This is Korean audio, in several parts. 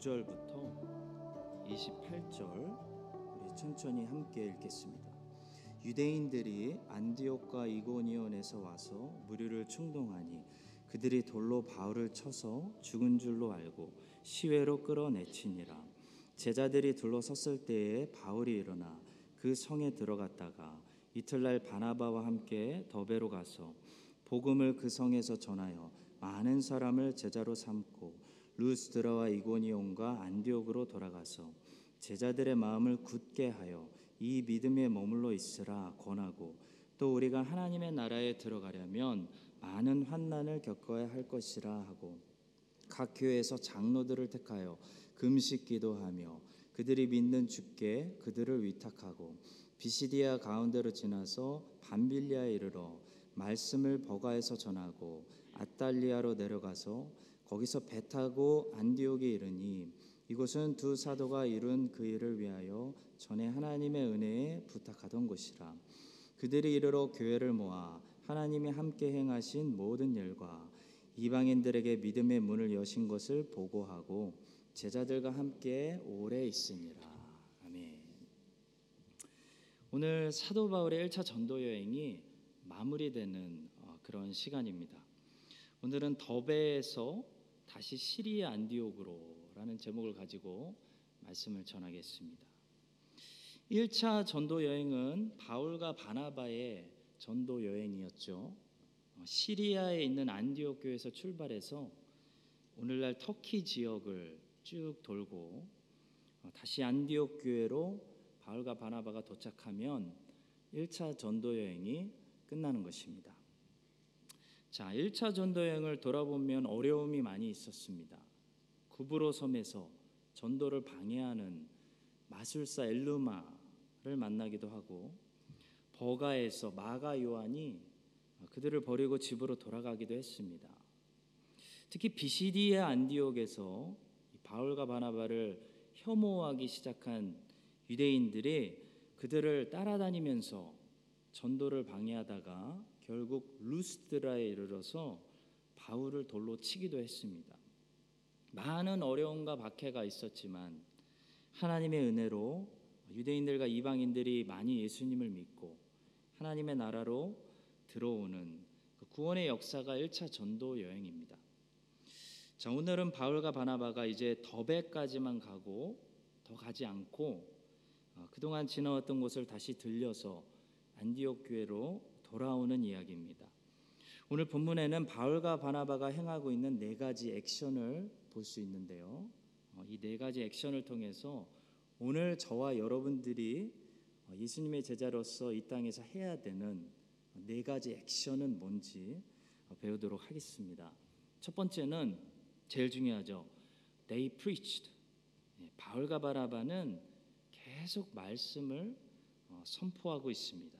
19절부터 28절 우리 천천히 함께 읽겠습니다. 유대인들이 안디옥과 이고니온에서 와서 무리를 충동하니 그들이 돌로 바울을 쳐서 죽은 줄로 알고 시외로 끌어내치니라. 제자들이 둘러섰을 때에 바울이 일어나 그 성에 들어갔다가 이틀날 바나바와 함께 더베로 가서 복음을 그 성에서 전하여 많은 사람을 제자로 삼고 루스드라와 이고니온과 안디옥으로 돌아가서 제자들의 마음을 굳게 하여 이 믿음에 머물러 있으라 권하고 또 우리가 하나님의 나라에 들어가려면 많은 환난을 겪어야 할 것이라 하고 각 교회에서 장로들을 택하여 금식 기도하며 그들이 믿는 주께 그들을 위탁하고 비시디아 가운데로 지나서 반빌리아에 이르러 말씀을 버가에서 전하고 아달리아로 내려가서 거기서 배 타고 안디옥에 이르니 이곳은 두 사도가 이룬 그 일을 위하여 전에 하나님의 은혜에 부탁하던 곳이라 그들이 이르러 교회를 모아 하나님이 함께 행하신 모든 일과 이방인들에게 믿음의 문을 여신 것을 보고하고 제자들과 함께 오래 있으니라 아멘. 오늘 사도 바울의 1차 전도 여행이 마무리되는 어, 그런 시간입니다. 오늘은 더베에서 다시 시리아 안디옥으로라는 제목을 가지고 말씀을 전하겠습니다. 1차 전도 여행은 바울과 바나바의 전도 여행이었죠. 어, 시리아에 있는 안디옥 교에서 출발해서 오늘날 터키 지역을 쭉 돌고 어, 다시 안디옥 교회로 바울과 바나바가 도착하면 1차 전도 여행이 끝나는 것입니다. 자, 1차 전도 여행을 돌아보면 어려움이 많이 있었습니다. 구브로 섬에서 전도를 방해하는 마술사 엘루마를 만나기도 하고 버가에서 마가 요한이 그들을 버리고 집으로 돌아가기도 했습니다. 특히 비시디아 안디옥에서 바울과 바나바를 혐오하기 시작한 유대인들이 그들을 따라다니면서 전도를 방해하다가 결국 루스드라에 이르러서 바울을 돌로 치기도 했습니다. 많은 어려움과 박해가 있었지만 하나님의 은혜로 유대인들과 이방인들이 많이 예수님을 믿고 하나님의 나라로 들어오는 그 구원의 역사가 1차 전도 여행입니다. 자, 오늘은 바울과 바나바가 이제 더베까지만 가고 더 가지 않고 어, 그동안 지나왔던 곳을 다시 들려서 안디옥 교회로 돌아오는 이야기입니다. 오늘 본문에는 바울과 바나바가 행하고 있는 네 가지 액션을 볼 수 있는데요. 어, 이네 가지 액션을 통해서 오늘 저와 여러분들이 어, 예수님의 제자로서 이 땅에서 해야 되는 네 가지 액션은 뭔지 배우도록 하겠습니다. 첫 번째는 제일 중요하죠. They preached. 예, 바울과 바나바는 계속 말씀을 어, 선포하고 있습니다.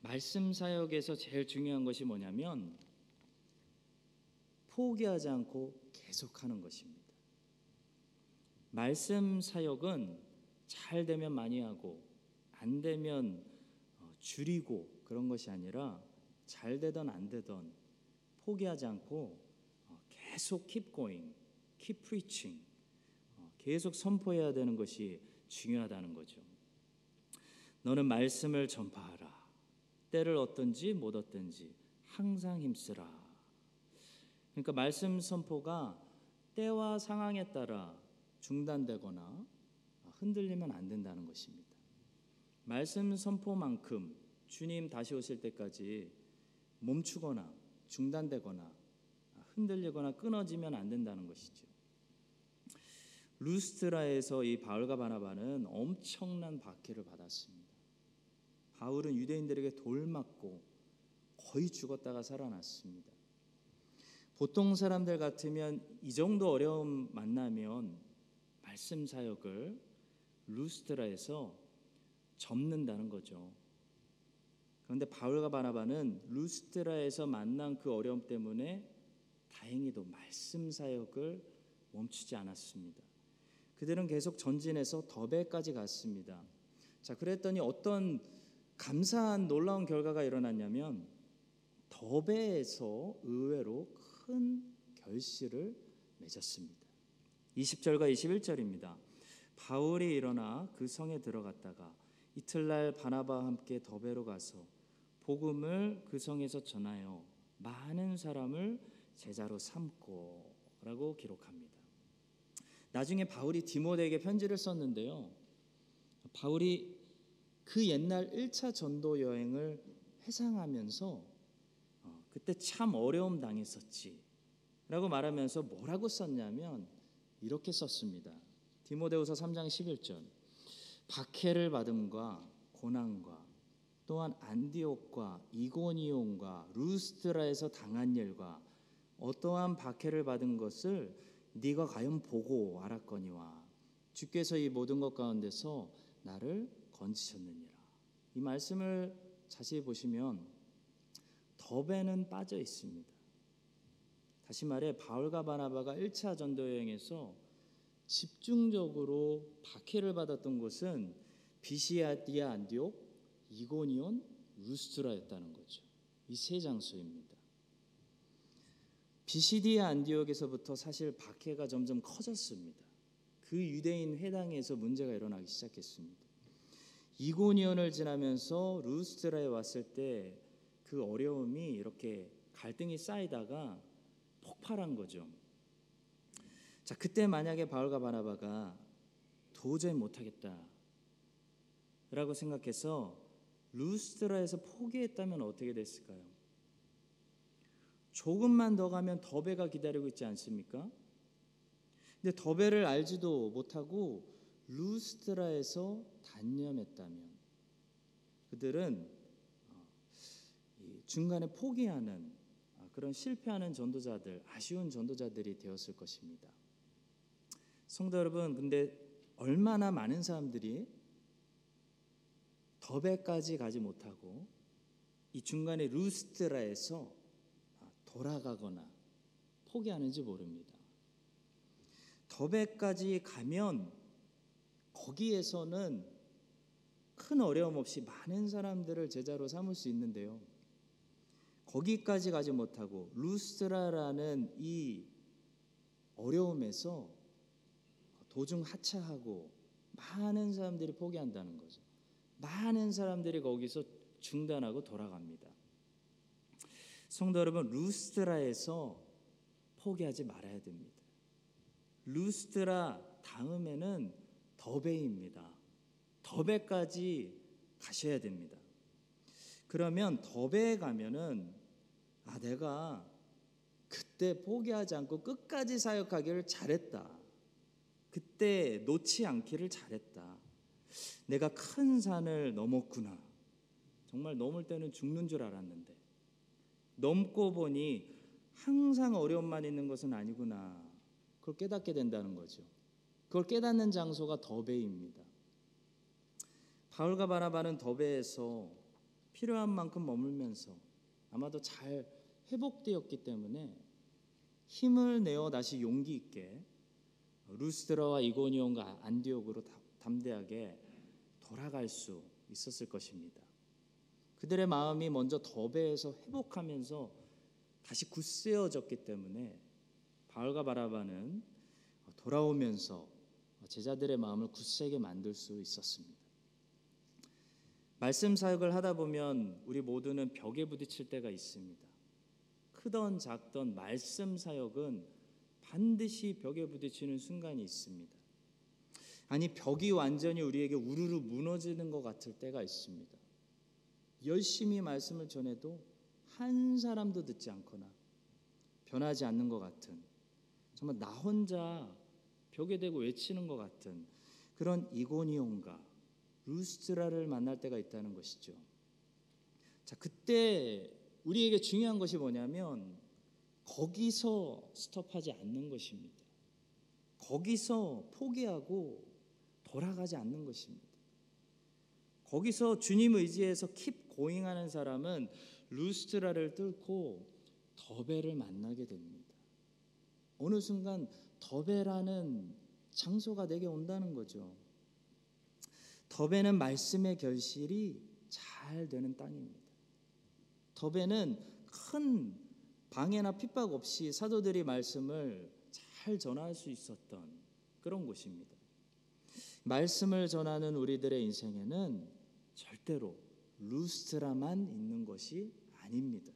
말씀 사역에서 제일 중요한 것이 뭐냐면 포기하지 않고 계속하는 것입니다. 말씀 사역은 잘 되면 많이 하고 안 되면 어, 줄이고 그런 것이 아니라 잘 되던 안 되던 포기하지 않고 어, 계속 keep going, keep preaching, 계속 선포해야 되는 것이 중요하다는 거죠. 너는 말씀을 전파하라. 때를 얻든지 못 얻든지 항상 힘쓰라. 그러니까 말씀 선포가 때와 상황에 따라 중단되거나 흔들리면 안 된다는 것입니다. 말씀 선포만큼 주님 다시 오실 때까지 멈추거나 중단되거나 흔들리거나 끊어지면 안 된다는 것이죠. 루스트라에서 이 바울과 바나바는 엄청난 박해를 받았습니다. 바울은 유대인들에게 돌 맞고 거의 죽었다가 살아났습니다. 보통 사람들 같으면 이 정도 어려움 만나면 말씀 사역을 루스트라에서 접는다는 거죠. 그런데 바울과 바나바는 루스트라에서 만난 그 어려움 때문에 다행히도 말씀 사역을 멈추지 않았습니다. 그들은 계속 전진해서 더베까지 갔습니다. 자, 그랬더니 어떤 감사한 놀라운 결과가 일어났냐면 더베에서 의외로 큰 결실을 맺었습니다. 20절과 21절입니다. 바울이 일어나 그 성에 들어갔다가 이틀날 바나바와 함께 더베로 가서 복음을 그 성에서 전하여 많은 사람을 제자로 삼고라고 기록합니다. 나중에 바울이 디모데에게 편지를 썼는데요. 바울이 그 옛날 1차 전도 여행을 회상하면서 어, 그때 참 어려움 당했었지 라고 말하면서 뭐라고 썼냐면 이렇게 썼습니다. 디모데후서 3장 11절 박해를 받음과 고난과 또한 안디옥과 이고니온과 루스트라에서 당한 일과 어떠한 박해를 받은 것을 네가 과연 보고 알았거니와 주께서 이 모든 것 가운데서 나를 건지셨느니라. 이 말씀을 자세히 보시면 덥에는 빠져 있습니다. 다시 말해 바울과 바나바가 1차 전도 여행에서 집중적으로 박해를 받았던 곳은 비시아디아 안디옥, 이고니온, 루스트라였다는 거죠. 이 세 장소입니다. 비시디아 안디옥에서부터 사실 박해가 점점 커졌습니다. 그 유대인 회당에서 문제가 일어나기 시작했습니다. 이고니온을 지나면서 루스트라에 왔을 때 그 어려움이 이렇게 갈등이 쌓이다가 폭발한 거죠. 자, 그때 만약에 바울과 바나바가 도저히 못하겠다 라고 생각해서 루스트라에서 포기했다면 어떻게 됐을까요? 조금만 더 가면 더베가 기다리고 있지 않습니까? 근데 더베를 알지도 못하고 루스트라에서 단념했다면 그들은 어, 중간에 포기하는 아, 그런 실패하는 전도자들, 아쉬운 전도자들이 되었을 것입니다. 성도 여러분, 근데 얼마나 많은 사람들이 더베까지 가지 못하고 이 중간에 루스트라에서 돌아가거나 포기하는지 모릅니다. 더베까지 가면 거기에서는 큰 어려움 없이 많은 사람들을 제자로 삼을 수 있는데요. 거기까지 가지 못하고 루스트라라는 이 어려움에서 도중 하차하고 많은 사람들이 포기한다는 거죠. 많은 사람들이 거기서 중단하고 돌아갑니다. 성도 여러분, 루스트라에서 포기하지 말아야 됩니다. 루스트라 다음에는 더베입니다. 더베까지 가셔야 됩니다. 그러면 더베에 가면은 아 내가 그때 포기하지 않고 끝까지 사역하기를 잘했다. 그때 놓지 않기를 잘했다. 내가 큰 산을 넘었구나. 정말 넘을 때는 죽는 줄 알았는데 넘고 보니 항상 어려움만 있는 것은 아니구나. 그걸 깨닫게 된다는 거죠. 그걸 깨닫는 장소가 더베입니다. 바울과 바나바는 더베에서 필요한 만큼 머물면서 아마도 잘 회복되었기 때문에 힘을 내어 다시 용기 있게 루스드라와 이고니온과 안디옥으로 담대하게 돌아갈 수 있었을 것입니다. 그들의 마음이 먼저 더베에서 회복하면서 다시 굳세어졌기 때문에 바울과 바라바는 돌아오면서 제자들의 마음을 굳세게 만들 수 있었습니다. 말씀 사역을 하다 보면 우리 모두는 벽에 부딪힐 때가 있습니다. 크던 작던 말씀 사역은 반드시 벽에 부딪히는 순간이 있습니다. 아니 벽이 완전히 우리에게 우르르 무너지는 것 같을 때가 있습니다. 열심히 말씀을 전해도 한 사람도 듣지 않거나 변하지 않는 것 같은 정말 나 혼자 벽에 대고 외치는 것 같은 그런 이고니온과 루스트라를 만날 때가 있다는 것이죠. 자, 그때 우리에게 중요한 것이 뭐냐면 거기서 스톱하지 않는 것입니다. 거기서 포기하고 돌아가지 않는 것입니다. 거기서 주님 의지에서 킵 고잉하는 사람은 루스트라를 뚫고 더베를 만나게 됩니다. 어느 순간 더베라는 장소가 내게 온다는 거죠. 더베는 말씀의 결실이 잘 되는 땅입니다. 더베는 큰 방해나 핍박 없이 사도들이 말씀을 잘 전할 수 있었던 그런 곳입니다. 말씀을 전하는 우리들의 인생에는 절대로 루스트라만 있는 것이 아닙니다.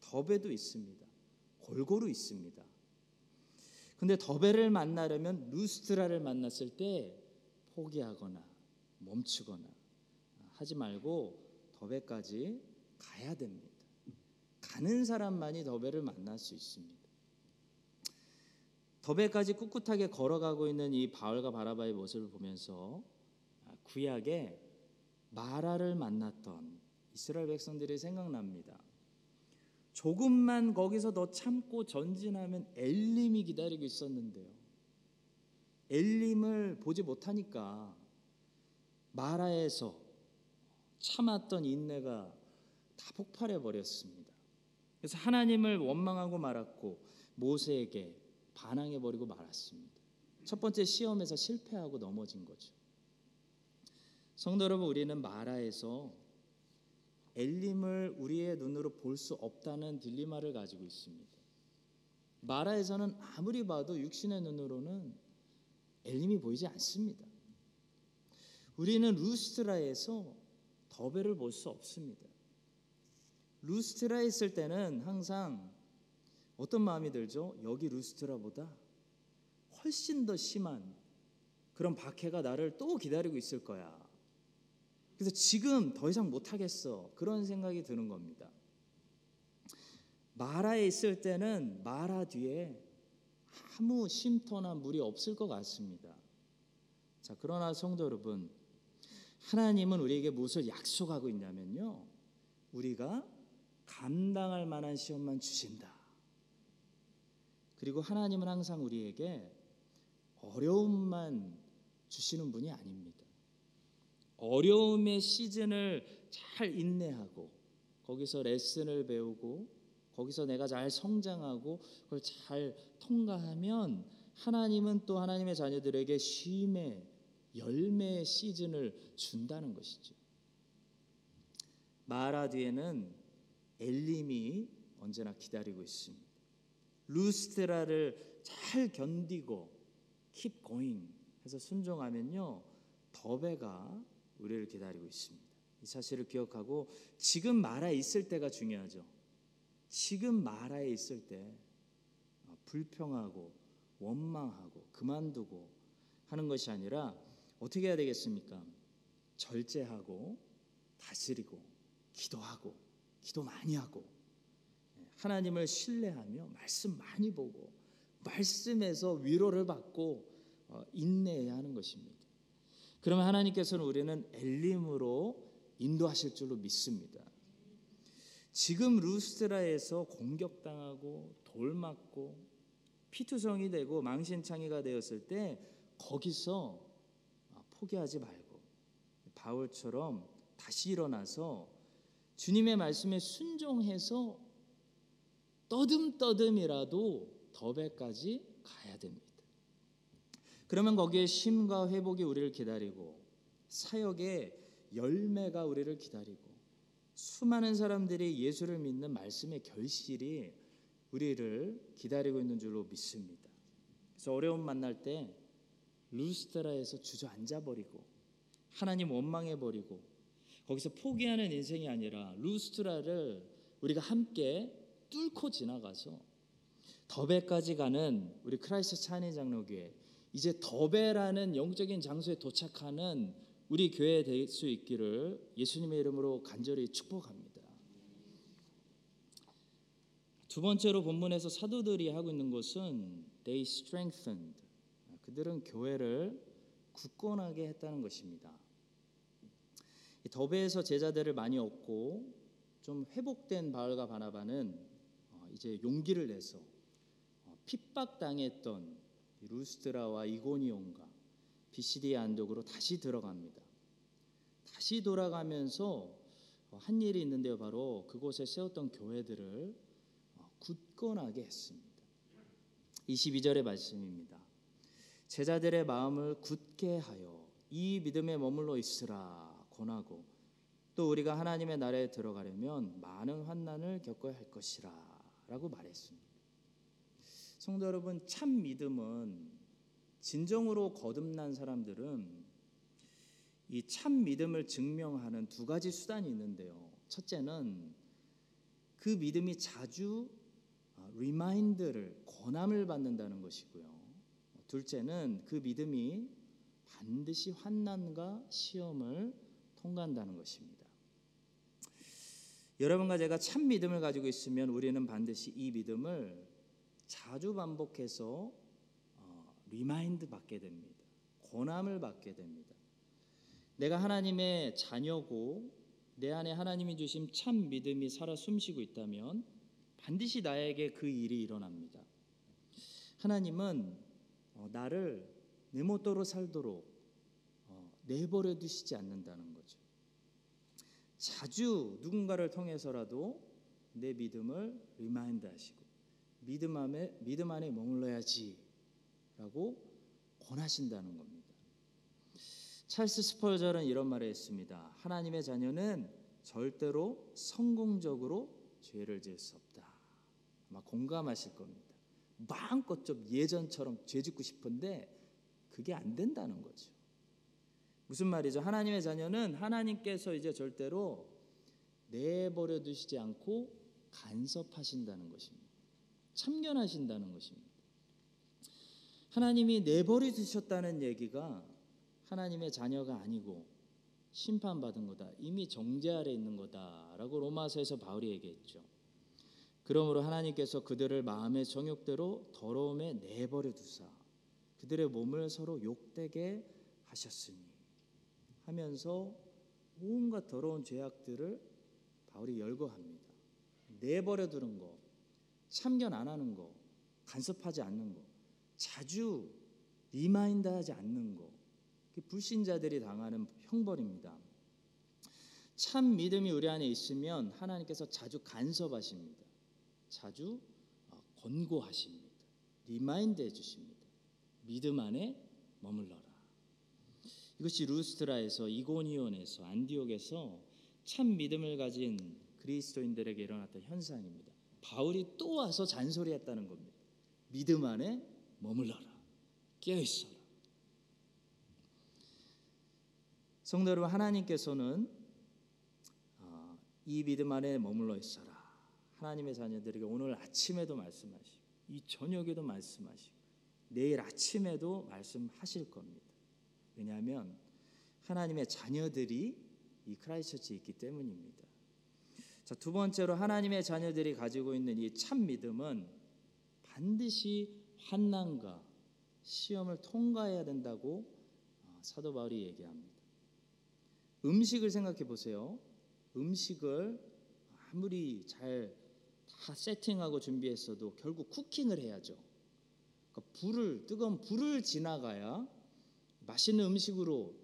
더베도 있습니다. 골고루 있습니다. 근데 더베를 만나려면 루스트라를 만났을 때 포기하거나 멈추거나 하지 말고 더베까지 가야 됩니다. 가는 사람만이 더베를 만날 수 있습니다. 더베까지 꿋꿋하게 걸어가고 있는 이 바울과 바라바의 모습을 보면서 구약에 마라를 만났던 이스라엘 백성들이 생각납니다. 조금만 거기서 더 참고 전진하면 엘림이 기다리고 있었는데요. 엘림을 보지 못하니까 마라에서 참았던 인내가 다 폭발해 버렸습니다. 그래서 하나님을 원망하고 말았고 모세에게 반항해 버리고 말았습니다. 첫 번째 시험에서 실패하고 넘어진 거죠. 성도 여러분, 우리는 마라에서 엘림을 우리의 눈으로 볼 수 없다는 딜리마를 가지고 있습니다. 마라에서는 아무리 봐도 육신의 눈으로는 엘림이 보이지 않습니다. 우리는 루스트라에서 더베를 볼 수 없습니다. 루스트라에 있을 때는 항상 어떤 마음이 들죠? 여기 루스트라보다 훨씬 더 심한 그런 박해가 나를 또 기다리고 있을 거야. 그래서 지금 더 이상 못 하겠어. 그런 생각이 드는 겁니다. 마라에 있을 때는 마라 뒤에 아무 쉼터나 물이 없을 것 같습니다. 자, 그러나 성도 여러분, 하나님은 우리에게 무엇을 약속하고 있냐면요. 우리가 감당할 만한 시험만 주신다. 그리고 하나님은 항상 우리에게 어려움만 주시는 분이 아닙니다. 어려움의 시즌을 잘 인내하고 거기서 레슨을 배우고 거기서 내가 잘 성장하고 그걸 잘 통과하면 하나님은 또 하나님의 자녀들에게 쉼의 열매의 시즌을 준다는 것이죠. 마라 뒤에는 엘림이 언제나 기다리고 있습니다. 루스트라를 잘 견디고 keep going 해서 순종하면요 더베가 우리를 기다리고 있습니다. 이 사실을 기억하고 지금 마라에 있을 때가 중요하죠. 지금 마라에 있을 때 어, 불평하고 원망하고 그만두고 하는 것이 아니라 어떻게 해야 되겠습니까? 절제하고 다스리고 기도하고 기도 많이 하고 예, 하나님을 신뢰하며 말씀 많이 보고 말씀에서 위로를 받고 어, 인내해야 하는 것입니다. 그러면 하나님께서는 우리는 엘림으로 인도하실 줄로 믿습니다. 지금 루스트라에서 공격당하고 돌 맞고 피투성이 되고 망신창이가 되었을 때 거기서 포기하지 말고 바울처럼 다시 일어나서 주님의 말씀에 순종해서 떠듬떠듬이라도 더베까지 가야 됩니다. 그러면 거기에 쉼과 회복이 우리를 기다리고 사역의 열매가 우리를 기다리고 수많은 사람들이 예수를 믿는 말씀의 결실이 우리를 기다리고 있는 줄로 믿습니다. 그래서 어려움 만날 때 루스트라에서 주저앉아 버리고 하나님 원망해 버리고 거기서 포기하는 인생이 아니라 루스트라를 우리가 함께 뚫고 지나가서 더베까지 가는 우리 크라이스트처치 한인 장로교회 이제 더베라는 영적인 장소에 도착하는 우리 교회 될 수 있기를 예수님의 이름으로 간절히 축복합니다. 두 번째로 본문에서 사도들이 하고 있는 것은 they strengthened 그들은 교회를 굳건하게 했다는 것입니다. 더베에서 제자들을 많이 얻고 좀 회복된 바울과 바나바는 어, 이제 용기를 내서 어, 핍박 당했던 루스트라와 이고니온과 비시디 안독으로 다시 들어갑니다. 다시 돌아가면서 한 일이 있는데요. 바로 그곳에 세웠던 교회들을 굳건하게 했습니다. 22절의 말씀입니다. 제자들의 마음을 굳게 하여 이 믿음에 머물러 있으라 권하고 또 우리가 하나님의 나라에 들어가려면 많은 환난을 겪어야 할 것이라라고 말했습니다. 성도 여러분, 참 믿음은 진정으로 거듭난 사람들은 이 참 믿음을 증명하는 두 가지 수단이 있는데요. 첫째는 그 믿음이 자주 remind를 권함을 받는다는 것이고요. 둘째는 그 믿음이 반드시 환난과 시험을 통과한다는 것입니다. 여러분과 제가 참 믿음을 가지고 있으면 우리는 반드시 이 믿음을 자주 반복해서 어, remind 받게 됩니다. 권함을 받게 됩니다. 내가 하나님의 자녀고 내 안에 하나님이 주신 참 믿음이 살아 숨쉬고 있다면 반드시 나에게 그 일이 일어납니다. 하나님은 어, 나를 내 멋대로 살도록 어, 내버려 두시지 않는다는 거죠. 자주 누군가를 통해서라도 내 믿음을 remind 하시고 믿음 안에 믿음 안에 머물러야지라고 권하신다는 겁니다. 찰스 스펄저는 이런 말을 했습니다. 하나님의 자녀는 절대로 성공적으로 죄를 지을 수 없다. 아마 공감하실 겁니다. 마음껏 좀 예전처럼 죄 짓고 싶은데 그게 안 된다는 거죠. 무슨 말이죠? 하나님의 자녀는 하나님께서 이제 절대로 내버려 두시지 않고 간섭하신다는 것입니다. 참견하신다는 것입니다. 하나님이 내버려 두셨다는 얘기가 하나님의 자녀가 아니고 심판받은 거다. 이미 정죄 아래 있는 거다라고 로마서에서 바울이 얘기했죠. 그러므로 하나님께서 그들을 마음의 정욕대로 더러움에 내버려 두사 그들의 몸을 서로 욕되게 하셨으니 하면서 온갖 더러운 죄악들을 바울이 열거합니다. 내버려 두는 거, 참견 안 하는 거, 간섭하지 않는 거, 자주 remind하지 않는 거, 불신자들이 당하는 형벌입니다. 참 믿음이 우리 안에 있으면 하나님께서 자주 간섭하십니다. 자주 어, 권고하십니다. remind 해 주십니다. 믿음 안에 머물러라. 이것이 루스트라에서 이고니온에서 안디옥에서 참 믿음을 가진 그리스도인들에게 일어났던 현상입니다. 바울이 또 와서 잔소리했다는 겁니다. 믿음 안에 머물러라. 깨어 있어라. 성도 여러분 하나님께서는 어, 이 믿음 안에 머물러 있어라. 하나님의 자녀들에게 오늘 아침에도 말씀하시고 이 저녁에도 말씀하시고 내일 아침에도 말씀하실 겁니다. 왜냐하면 하나님의 자녀들이 이 크라이처치에 있기 때문입니다. 자, 두 번째로 하나님의 자녀들이 가지고 있는 이 참 믿음은 반드시 환난과 시험을 통과해야 된다고 어, 사도 바울이 얘기합니다. 음식을 생각해 보세요. 음식을 아무리 잘 다 세팅하고 준비했어도 결국 쿠킹을 해야죠. 그러니까 불을 뜨거운 불을 지나가야 맛있는 음식으로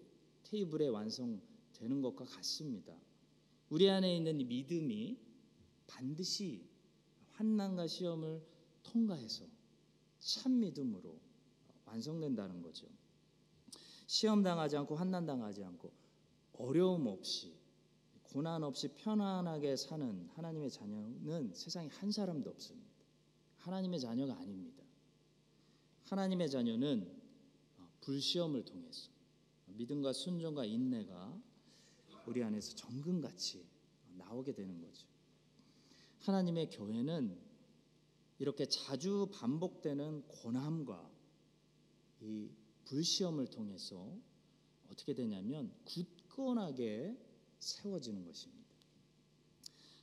테이블에 완성되는 것과 같습니다. 우리 안에 있는 믿음이 반드시 환난과 시험을 통과해서 참 믿음으로 완성된다는 거죠. 시험 당하지 않고 환난 당하지 않고 어려움 없이 고난 없이 편안하게 사는 하나님의 자녀는 세상에 한 사람도 없습니다. 하나님의 자녀가 아닙니다. 하나님의 자녀는 불시험을 통해서 믿음과 순종과 인내가 우리 안에서 정금같이 나오게 되는 거죠. 하나님의 교회는 이렇게 자주 반복되는 고난과 이 불시험을 통해서 어떻게 되냐면 굳건하게 세워지는 것입니다.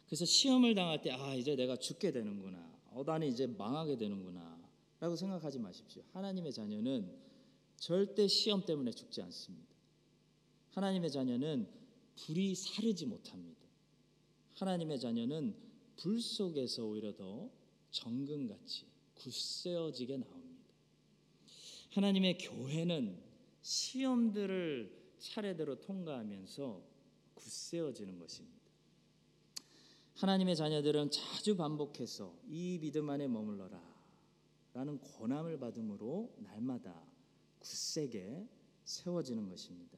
그래서 시험을 당할 때 아 이제 내가 죽게 되는구나. 어 나는 이제 망하게 되는구나 라고 생각하지 마십시오. 하나님의 자녀는 절대 시험 때문에 죽지 않습니다. 하나님의 자녀는 불이 사르지 못합니다. 하나님의 자녀는 불 속에서 오히려 더 정금같이 굳세어지게 나옵니다. 하나님의 교회는 시험들을 차례대로 통과하면서 굳세어지는 것입니다. 하나님의 자녀들은 자주 반복해서 이 믿음 안에 머물러라 라는 권함을 받음으로 날마다 굳세게 세워지는 것입니다.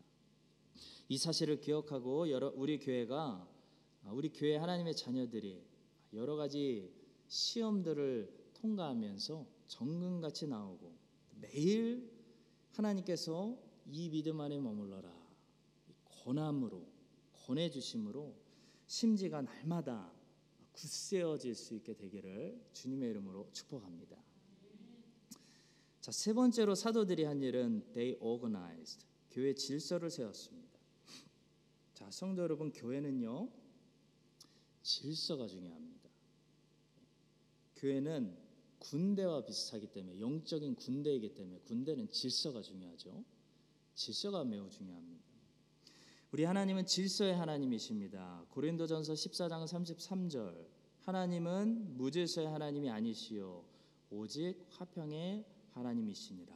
이 사실을 기억하고 여러 우리 교회가 아, 우리 교회 하나님의 자녀들이 여러 가지 시험들을 통과하면서 정금같이 나오고 매일 하나님께서 이 믿음 안에 머물러라 권함으로 권해 주심으로 심지가 날마다 굳세어질 수 있게 되기를 주님의 이름으로 축복합니다. 자, 세 번째로 사도들이 한 일은 they organized 교회 질서를 세웠습니다. 자, 성도 여러분 교회는요. 질서가 중요합니다. 교회는 군대와 비슷하기 때문에 영적인 군대이기 때문에 군대는 질서가 중요하죠. 질서가 매우 중요합니다. 우리 하나님은 질서의 하나님이십니다. 고린도전서 14장 33절 하나님은 무질서의 하나님이 아니시요 오직 화평의 하나님이시니라.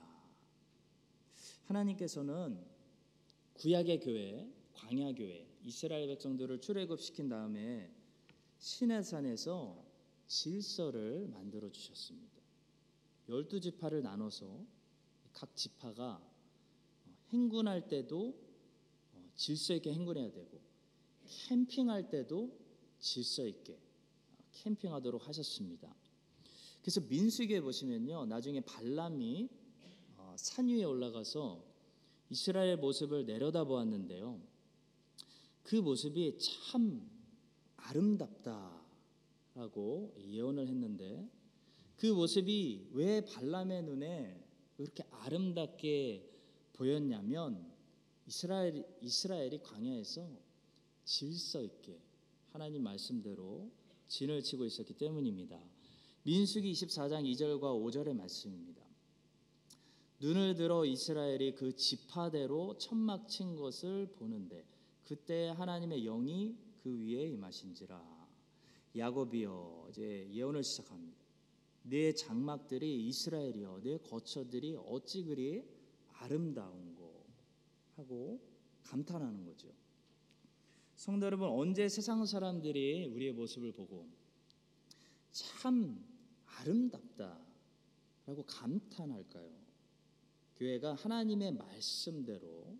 하나님께서는 구약의 교회, 광야 교회, 이스라엘 백성들을 출애굽시킨 다음에 시내산에서 질서를 만들어 주셨습니다. 열두 지파를 나눠서 각 지파가 행군할 때도 질서 있게 행군해야 되고 캠핑할 때도 질서 있게 캠핑하도록 하셨습니다. 그래서 민수기에 보시면요, 나중에 발람이 산 위에 올라가서 이스라엘 모습을 내려다 보았는데요. 그 모습이 참 아름답다라고 예언을 했는데 그 모습이 왜 발람의 눈에 그렇게 아름답게 보였냐면 이스라엘 이스라엘이 광야에서 질서 있게 하나님 말씀대로 진을 치고 있었기 때문입니다. 민수기 24장 2절과 5절의 말씀입니다. 눈을 들어 이스라엘이 그 지파대로 천막 친 것을 보는데 그때 하나님의 영이 그 위에 임하신지라. 야곱이여 이제 예언을 시작합니다. 내 장막들이 이스라엘이여 내 거처들이 어찌 그리 아름다운고 하고 감탄하는 거죠. 성도 여러분 언제 세상 사람들이 우리의 모습을 보고 참 아름답다라고 감탄할까요? 교회가 하나님의 말씀대로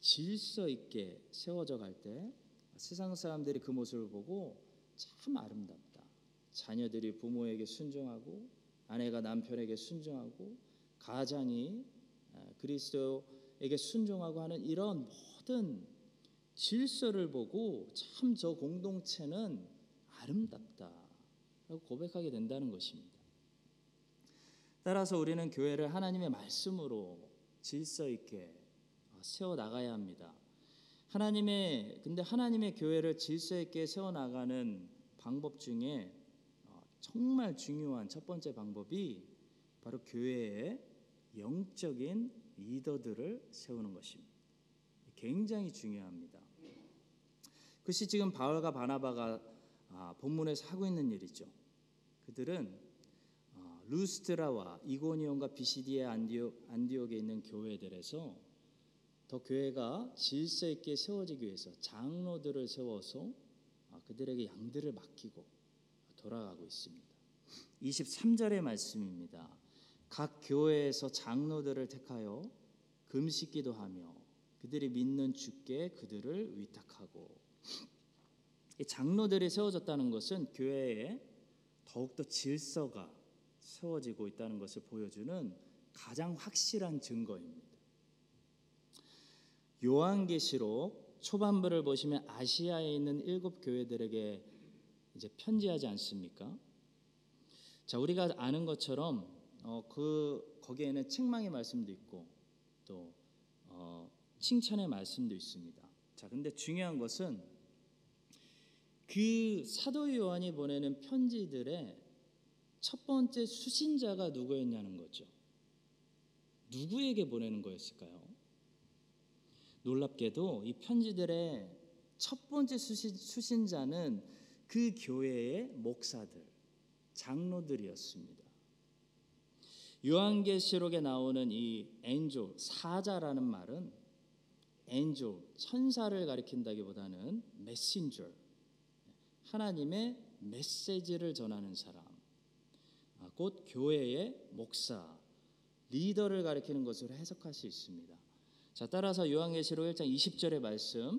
질서 있게 세워져 갈 때 세상 사람들이 그 모습을 보고 참 아름답다. 자녀들이 부모에게 순종하고 아내가 남편에게 순종하고 가장이 그리스도에게 순종하고 하는 이런 모든 질서를 보고 참 저 공동체는 아름답다라고 고백하게 된다는 것입니다. 따라서 우리는 교회를 하나님의 말씀으로 질서 있게 세워 나가야 합니다. 하나님의 근데 하나님의 교회를 질서 있게 세워 나가는 방법 중에 정말 중요한 첫 번째 방법이 바로 교회의 영적인 리더들을 세우는 것입니다. 굉장히 중요합니다. 그것이 지금 바울과 바나바가 본문에서 하고 있는 일이죠. 그들은 루스트라와 이고니온과 비시디의 안디옥, 안디옥에 있는 교회들에서 더 교회가 질서 있게 세워지기 위해서 장로들을 세워서 그들에게 양들을 맡기고 돌아가고 있습니다. 23절의 말씀입니다. 각 교회에서 장로들을 택하여 금식기도 하며 그들이 믿는 주께 그들을 위탁하고 장로들이 세워졌다는 것은 교회에 더욱더 질서가 세워지고 있다는 것을 보여주는 가장 확실한 증거입니다. 요한계시록 초반부를 보시면 아시아에 있는 일곱 교회들에게 이제 편지하지 않습니까? 자, 우리가 아는 것처럼 어, 그 거기에는 책망의 말씀도 있고 또 어, 칭찬의 말씀도 있습니다. 자, 근데 중요한 것은 그 사도 요한이 보내는 편지들의 첫 번째 수신자가 누구였냐는 거죠. 누구에게 보내는 거였을까요? 놀랍게도 이 편지들의 첫 번째 수신, 자는그 교회의 목사들, 장로들이었습니다. 요한계시록에 나오는 이 엔조 사자라는 말은 엔조 천사를 가리킨다기보다는 메신저 하나님의 메시지를 전하는 사람 아, 곧 교회의 목사 리더를 가리키는 것으로 해석할 수 있습니다. 자, 따라서 요한계시록 1장 20절의 말씀.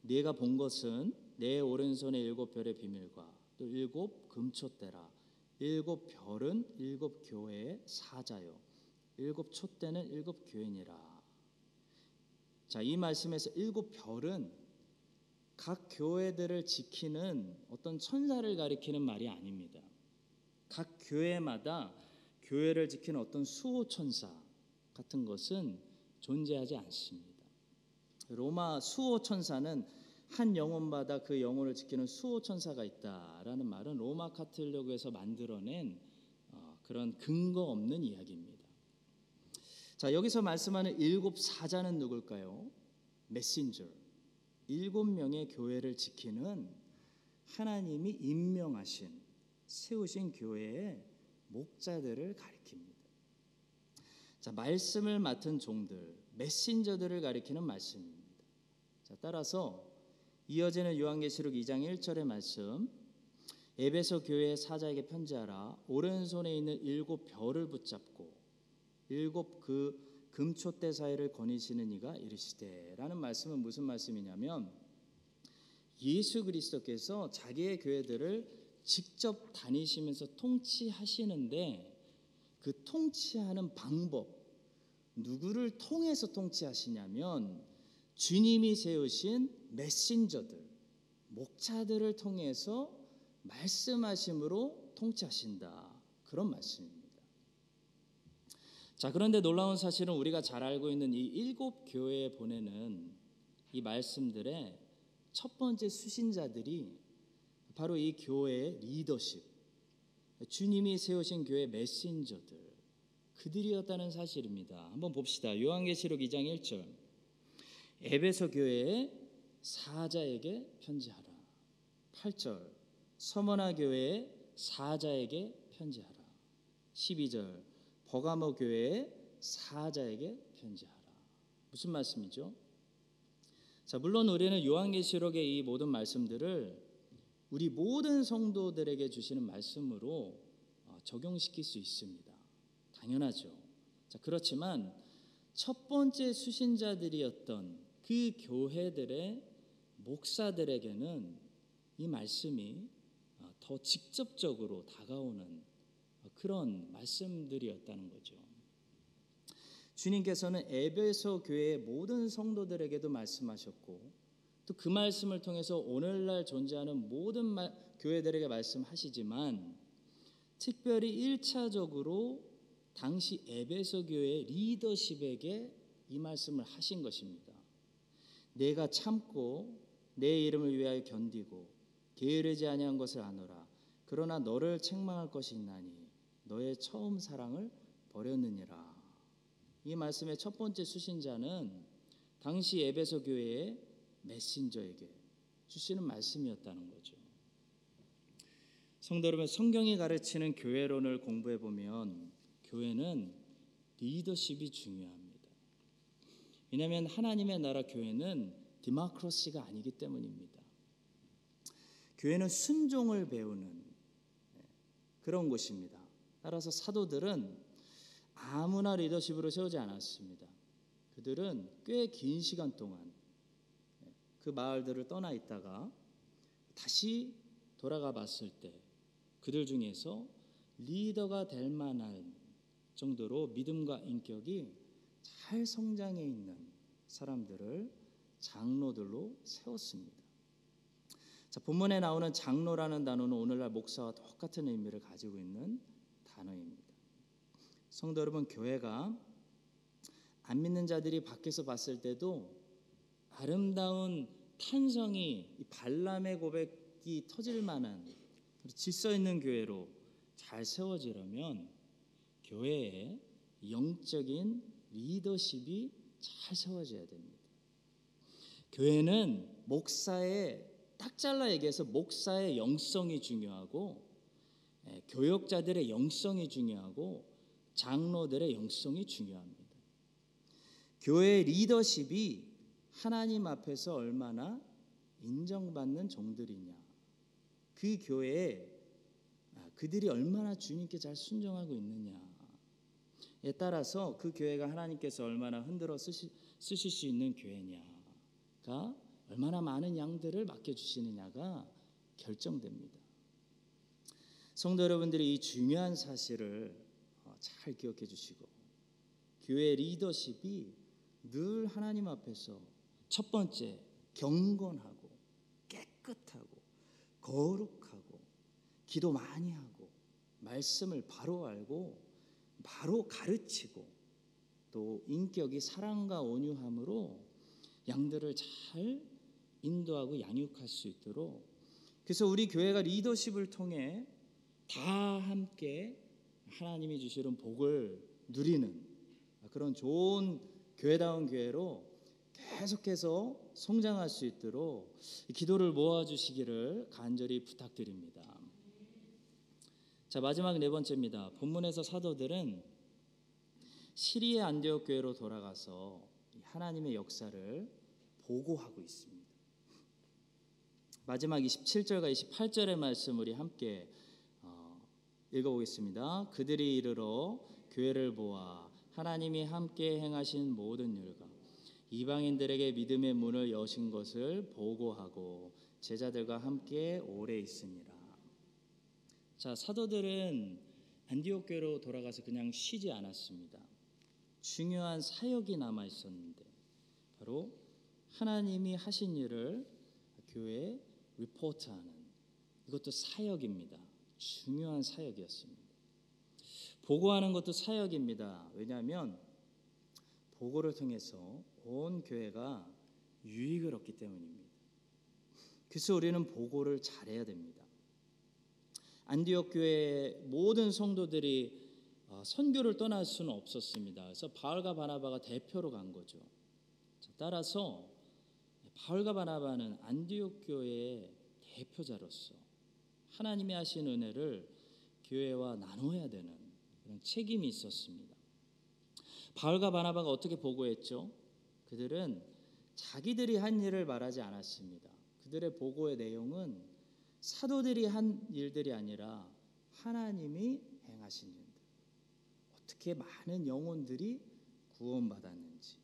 네가 본 것은 내 오른손에 일곱 별의 비밀과 또 일곱 금초대라. 일곱 별은 일곱 교회의 사자요. 일곱 촛대는 일곱 교인이라. 자, 이 말씀에서 일곱 별은 각 교회들을 지키는 어떤 천사를 가리키는 말이 아닙니다. 각 교회마다 교회를 지키는 어떤 수호 천사 같은 것은 존재하지 않습니다. 로마 수호 천사는 한 영혼마다 그 영혼을 지키는 수호 천사가 있다라는 말은 로마 카톨릭에서 만들어낸 어, 그런 근거 없는 이야기입니다. 자, 여기서 말씀하는 일곱 사자는 누굴까요? 메신저. 일곱 명의 교회를 지키는 하나님이 임명하신 세우신 교회의 목자들을 가리킵니다. 자, 말씀을 맡은 종들, 메신저들을 가리키는 말씀입니다. 자, 따라서 이어지는 요한계시록 2장 1절의 말씀 에베소 교회 사자에게 편지하라 오른손에 있는 일곱 별을 붙잡고 일곱 그 금초대 사이를 거니시는 이가 이르시되라는 말씀은 무슨 말씀이냐면 예수 그리스도께서 자기의 교회들을 직접 다니시면서 통치하시는데 그 통치하는 방법 누구를 통해서 통치하시냐면 주님이 세우신 메신저들 목자들을 통해서 말씀하심으로 통치하신다 그런 말씀입니다. 자, 그런데 놀라운 사실은 우리가 잘 알고 있는 이 일곱 교회에 보내는 이 말씀들의 첫 번째 수신자들이 바로 이 교회의 리더십, 주님이 세우신 교회 메신저들, 그들이었다는 사실입니다. 한번 봅시다. 요한계시록 2장 1절. 에베소 교회의 사자에게 편지하라. 8절. 서머나 교회의 사자에게 편지하라. 12절. 버가모 교회의 사자에게 편지하라. 무슨 말씀이죠? 자, 물론 우리는 요한계시록의 이 모든 말씀들을 우리 모든 성도들에게 주시는 말씀으로 어, 적용시킬 수 있습니다. 당연하죠. 자, 그렇지만 첫 번째 수신자들이었던 그 교회들의 목사들에게는 이 말씀이 어, 더 직접적으로 다가오는 그런 말씀들이었다는 거죠. 주님께서는 에베소 교회의 모든 성도들에게도 말씀하셨고 또 그 말씀을 통해서 오늘날 존재하는 모든 마, 교회들에게 말씀하시지만 특별히 1차적으로 당시 에베소 교회 리더십에게 이 말씀을 하신 것입니다. 내가 참고 내 이름을 위하여 견디고 게으르지 아니한 것을 아노라. 그러나 너를 책망할 것이 있나니 너의 처음 사랑을 버렸느니라. 이 말씀의 첫 번째 수신자는 당시 에베소 교회의 메신저에게 주시는 말씀이었다는 거죠. 성도 여러분, 성경이 가르치는 교회론을 공부해 보면 교회는 리더십이 중요합니다. 왜냐하면 하나님의 나라 교회는 디마크로시가 아니기 때문입니다. 교회는 순종을 배우는 그런 곳입니다. 따라서 사도들은 아무나 리더십으로 세우지 않았습니다. 그들은 꽤 긴 시간 동안 그 마을들을 떠나 있다가 다시 돌아가 봤을 때 그들 중에서 리더가 될 만한 정도로 믿음과 인격이 잘 성장해 있는 사람들을 장로들로 세웠습니다. 자, 본문에 나오는 장로라는 단어는 오늘날 목사와 똑같은 의미를 가지고 있는 단어입니다. 성도 여러분, 교회가 안 믿는 자들이 밖에서 봤을 때도 아름다운 탄성이 발람의 고백이 터질 만한 질서 있는 교회로 잘 세워지려면 교회에 영적인 리더십이 잘 세워져야 됩니다. 교회는 목사의 딱 잘라 얘기해서 목사의 영성이 중요하고 예, 교역자들의 영성이 중요하고 장로들의 영성이 중요합니다. 교회 리더십이 하나님 앞에서 얼마나 인정받는 종들이냐, 그 교회에 아, 그들이 얼마나 주님께 잘 순종하고 있느냐, 따라서 그 교회가 하나님께서 얼마나 흔들어 쓰시, 쓰실 수 있는 교회냐가 얼마나 많은 양들을 맡겨주시느냐가 결정됩니다. 성도 여러분들이 이 중요한 사실을 어, 잘 기억해 주시고 교회 리더십이 늘 하나님 앞에서 첫 번째 경건하고 깨끗하고 거룩하고 기도 많이 하고 말씀을 바로 알고 바로 가르치고 또 인격이 사랑과 온유함으로 양들을 잘 인도하고 양육할 수 있도록 그래서 우리 교회가 리더십을 통해 다 함께 하나님이 주시는 복을 누리는 그런 좋은 교회다운 교회로 계속해서 성장할 수 있도록 기도를 모아주시기를 간절히 부탁드립니다. 자 마지막 네 번째입니다. 본문에서 사도들은 시리의 안디옥 교회로 돌아가서 하나님의 역사를 보고하고 있습니다. 마지막 27절과 28절의 말씀 우리 함께 어, 읽어보겠습니다. 그들이 이르러 교회를 보아 하나님이 함께 행하신 모든 일과 이방인들에게 믿음의 문을 여신 것을 보고하고 제자들과 함께 오래 있으니라. 자 사도들은 안디옥 교회로 돌아가서 그냥 쉬지 않았습니다. 중요한 사역이 남아 있었는데 바로 하나님이 하신 일을 교회에 리포트하는 이것도 사역입니다. 중요한 사역이었습니다. 보고하는 것도 사역입니다. 왜냐하면 보고를 통해서 온 교회가 유익을 얻기 때문입니다. 그래서 우리는 보고를 잘해야 됩니다. 안디옥 교회 모든 성도들이 어, 선교를 떠날 수는 없었습니다. 그래서 바울과 바나바가 대표로 간 거죠. 따라서 바울과 바나바는 안디옥 교회의 대표자로서 하나님이 하신 은혜를 교회와 나눠야 되는 그런 책임이 있었습니다. 바울과 바나바가 어떻게 보고했죠? 그들은 자기들이 한 일을 말하지 않았습니다. 그들의 보고의 내용은 사도들이 한 일들이 아니라 하나님이 행하신 일들. 어떻게 많은 영혼들이 구원받았는지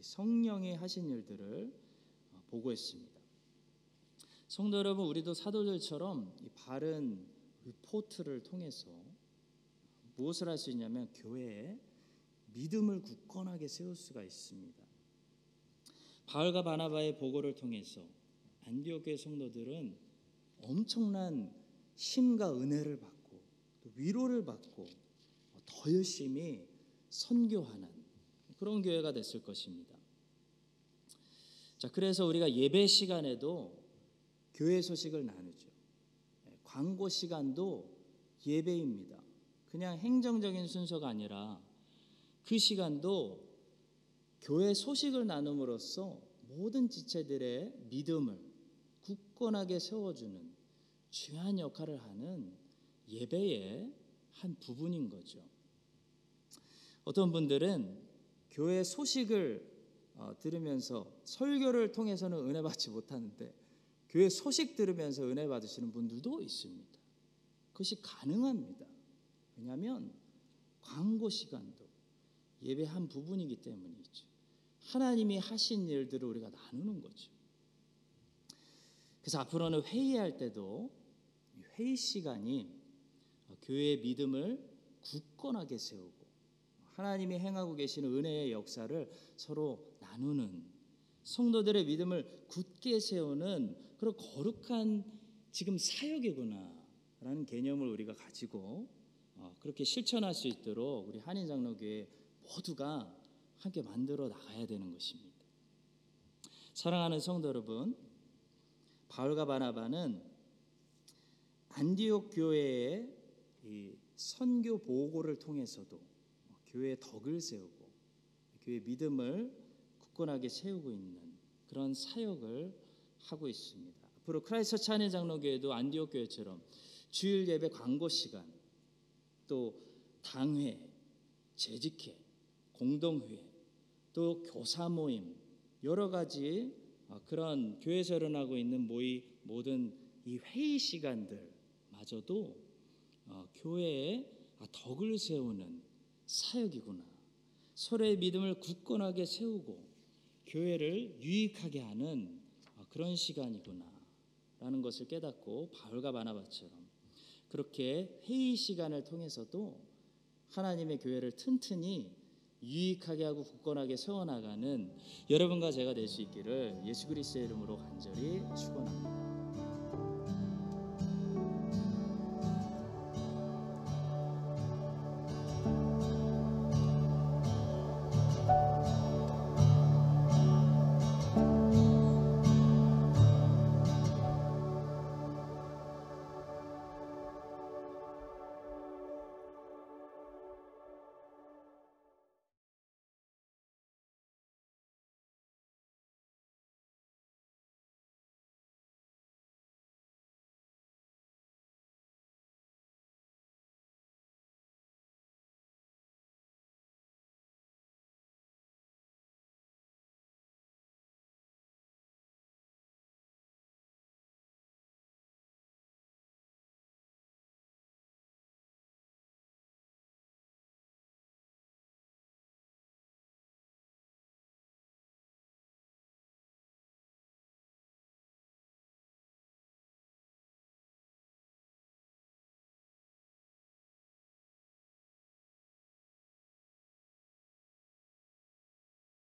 성령이 하신 일들을 어, 보고했습니다. 성도 여러분, 우리도 사도들처럼 이 바른 리포트를 통해서 무엇을 할 수 있냐면 교회에 믿음을 굳건하게 세울 수가 있습니다. 바울과 바나바의 보고를 통해서 안디옥의 성도들은 엄청난 힘과 은혜를 받고 또 위로를 받고 더 열심히 선교하는 그런 교회가 됐을 것입니다. 자, 그래서 우리가 예배 시간에도 교회 소식을 나누죠. 예, 광고 시간도 예배입니다. 그냥 행정적인 순서가 아니라 그 시간도 교회 소식을 나눔으로써 모든 지체들의 믿음을 굳건하게 세워주는 중요한 역할을 하는 예배의 한 부분인 거죠. 어떤 분들은 교회 소식을 어, 들으면서 설교를 통해서는 은혜 받지 못하는데 교회 소식 들으면서 은혜 받으시는 분들도 있습니다. 그것이 가능합니다. 왜냐하면 광고 시간도 예배 한 부분이기 때문이죠. 하나님이 하신 일들을 우리가 나누는 거죠. 그래서 앞으로는 회의할 때도 회의 시간이 교회의 믿음을 굳건하게 세우고 하나님이 행하고 계시는 은혜의 역사를 서로 나누는 성도들의 믿음을 굳게 세우는 그런 거룩한 지금 사역이구나라는 개념을 우리가 가지고 어, 그렇게 실천할 수 있도록 우리 한인장로교회 모두가 함께 만들어 나가야 되는 것입니다. 사랑하는 성도 여러분, 바울과 바나바는 안디옥 교회의 선교 보고를 통해서도 교회의 덕을 세우고 교회 믿음을 굳건하게 세우고 있는 그런 사역을 하고 있습니다. 앞으로 크라이스트처치 한인 장로교회도 안디옥 교회처럼 주일 예배 광고 시간 또 당회, 재직회, 공동회, 또 교사 모임 여러 가지 어, 그런 교회에서 일어나고 있는 모의 모든 이 회의 시간들마저도 어, 교회에 덕을 세우는 사역이구나. 서로의 믿음을 굳건하게 세우고 교회를 유익하게 하는 아, 그런 시간이구나라는 것을 깨닫고 바울과 바나바처럼 그렇게 회의 시간을 통해서도 하나님의 교회를 튼튼히 유익하게 하고 굳건하게 세워나가는 여러분과 제가 될 수 있기를 예수 그리스도의 이름으로 간절히 축원합니다.